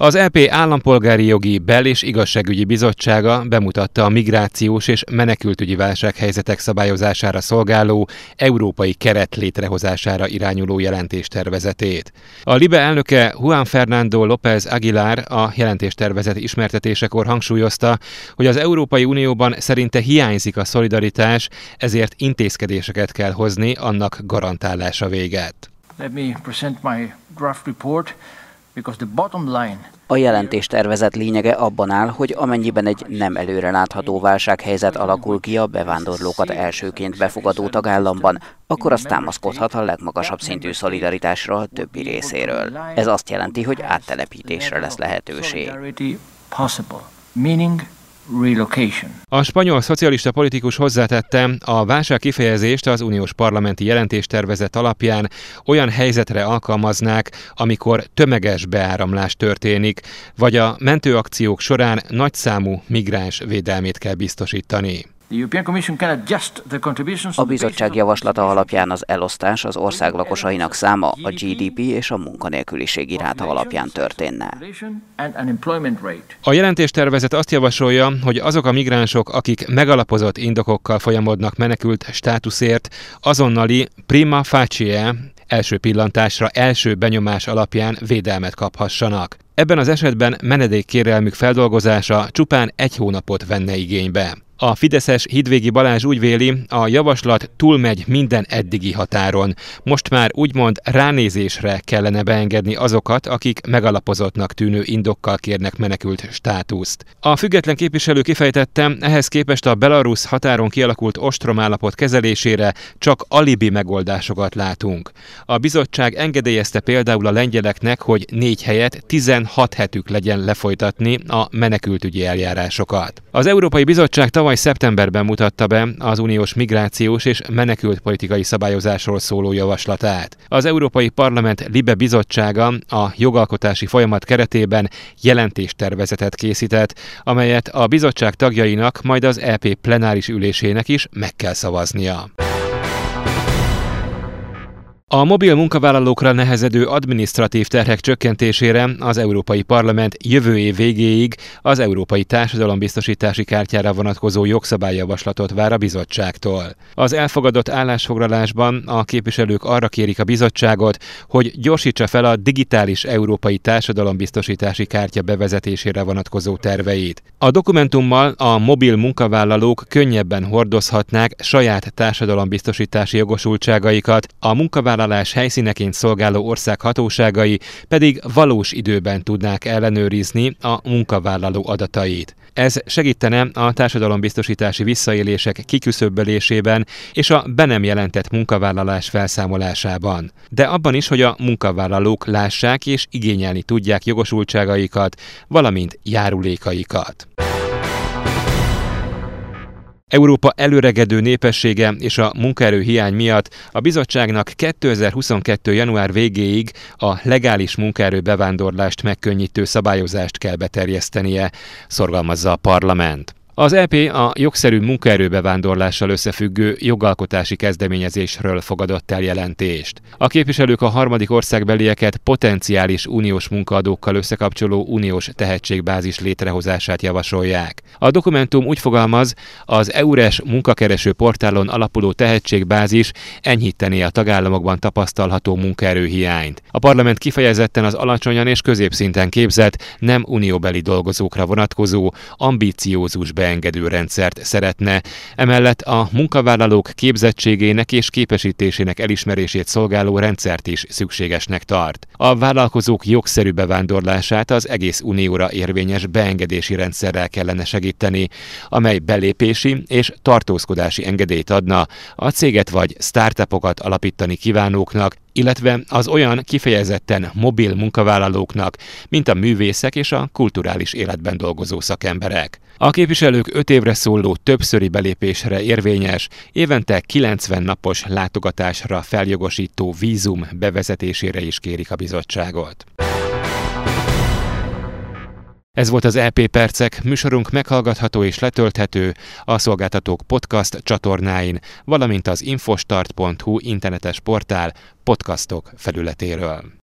Az EP Állampolgári Jogi Bel- és Igazságügyi Bizottsága bemutatta a migrációs és menekültügyi válsághelyzetek szabályozására szolgáló európai keret létrehozására irányuló jelentéstervezetét. A LIBE elnöke Juan Fernando López Aguilar a jelentéstervezet ismertetésekor hangsúlyozta, hogy az Európai Unióban szerinte hiányzik a szolidaritás, ezért intézkedéseket kell hozni annak garantálása véget. Let me present my draft report. A jelentés tervezett lényege abban áll, hogy amennyiben egy nem előrelátható válsághelyzet alakul ki a bevándorlókat elsőként befogadó tagállamban, akkor az támaszkodhat a legmagasabb szintű szolidaritásra a többi részéről. Ez azt jelenti, hogy áttelepítésre lesz lehetőség. A spanyol szocialista politikus hozzátette, a válság kifejezést az uniós parlamenti jelentéstervezet alapján olyan helyzetre alkalmaznák, amikor tömeges beáramlás történik, vagy a mentőakciók során nagyszámú migráns védelmét kell biztosítani. A bizottság javaslata alapján az elosztás az ország lakosainak száma, a GDP és a munkanélküliségi ráta alapján történne. A jelentéstervezet azt javasolja, hogy azok a migránsok, akik megalapozott indokokkal folyamodnak menekült státuszért, azonnali prima facie első pillantásra első benyomás alapján védelmet kaphassanak. Ebben az esetben menedékkérelmük feldolgozása csupán egy hónapot venne igénybe. A Fideszes Hidvégi Balázs úgy véli, a javaslat túlmegy minden eddigi határon. Most már úgymond ránézésre kellene beengedni azokat, akik megalapozottnak tűnő indokkal kérnek menekült státuszt. A független képviselő kifejtette, ehhez képest a Belarus határon kialakult ostromállapot kezelésére csak alibi megoldásokat látunk. A bizottság engedélyezte például a lengyeleknek, hogy négy helyet 16 hetük legyen lefolytatni a menekültügyi eljárásokat. Az Európai Bizottság tavaly Tavaly szeptemberben mutatta be az uniós migrációs és menekült politikai szabályozásról szóló javaslatát. Az Európai Parlament Libe Bizottsága a jogalkotási folyamat keretében jelentéstervezetet készített, amelyet a bizottság tagjainak, majd az EP plenáris ülésének is meg kell szavaznia. A mobil munkavállalókra nehezedő adminisztratív terhek csökkentésére az Európai Parlament jövő év végéig az Európai Társadalombiztosítási Kártyára vonatkozó jogszabályjavaslatot vár a bizottságtól. Az elfogadott állásfoglalásban a képviselők arra kérik a bizottságot, hogy gyorsítsa fel a digitális Európai Társadalombiztosítási Kártya bevezetésére vonatkozó terveit. A dokumentummal a mobil munkavállalók könnyebben hordozhatnák saját társadalombiztosítási jogosultságaikat, a munkavállalók munkavállalás helyszíneként szolgáló ország hatóságai pedig valós időben tudnák ellenőrizni a munkavállaló adatait. Ez segítene a társadalombiztosítási visszaélések kiküszöbbölésében és a be nem jelentett munkavállalás felszámolásában. De abban is, hogy a munkavállalók lássák és igényelni tudják jogosultságaikat, valamint járulékaikat. Európa előregedő népessége és a munkaerő hiány miatt a bizottságnak 2022. január végéig a legális munkaerő bevándorlást megkönnyítő szabályozást kell beterjesztenie, szorgalmazza a parlament. Az EP a jogszerű munkaerőbevándorlással összefüggő jogalkotási kezdeményezésről fogadott el jelentést. A képviselők a harmadik országbelieket potenciális uniós munkaadókkal összekapcsoló uniós tehetségbázis létrehozását javasolják. A dokumentum úgy fogalmaz, az EURES munkakereső portálon alapuló tehetségbázis enyhítené a tagállamokban tapasztalható munkaerőhiányt. A parlament kifejezetten az alacsonyan és középszinten képzett, nem unióbeli dolgozókra vonatkozó, ambíciózus be beengedő rendszert szeretne. Emellett a munkavállalók képzettségének és képesítésének elismerését szolgáló rendszert is szükségesnek tart. A vállalkozók jogszerű bevándorlását az egész unióra érvényes beengedési rendszerrel kellene segíteni, amely belépési és tartózkodási engedélyt adna a céget vagy startupokat alapítani kívánóknak, illetve az olyan kifejezetten mobil munkavállalóknak, mint a művészek és a kulturális életben dolgozó szakemberek. A képviselők 5 évre szóló többszöri belépésre érvényes, évente 90 napos látogatásra feljogosító vízum bevezetésére is kérik a bizottságot. Ez volt az EP Percek, műsorunk meghallgatható és letölthető a Szolgáltatók podcast csatornáin, valamint az infostart.hu internetes portál podcastok felületéről.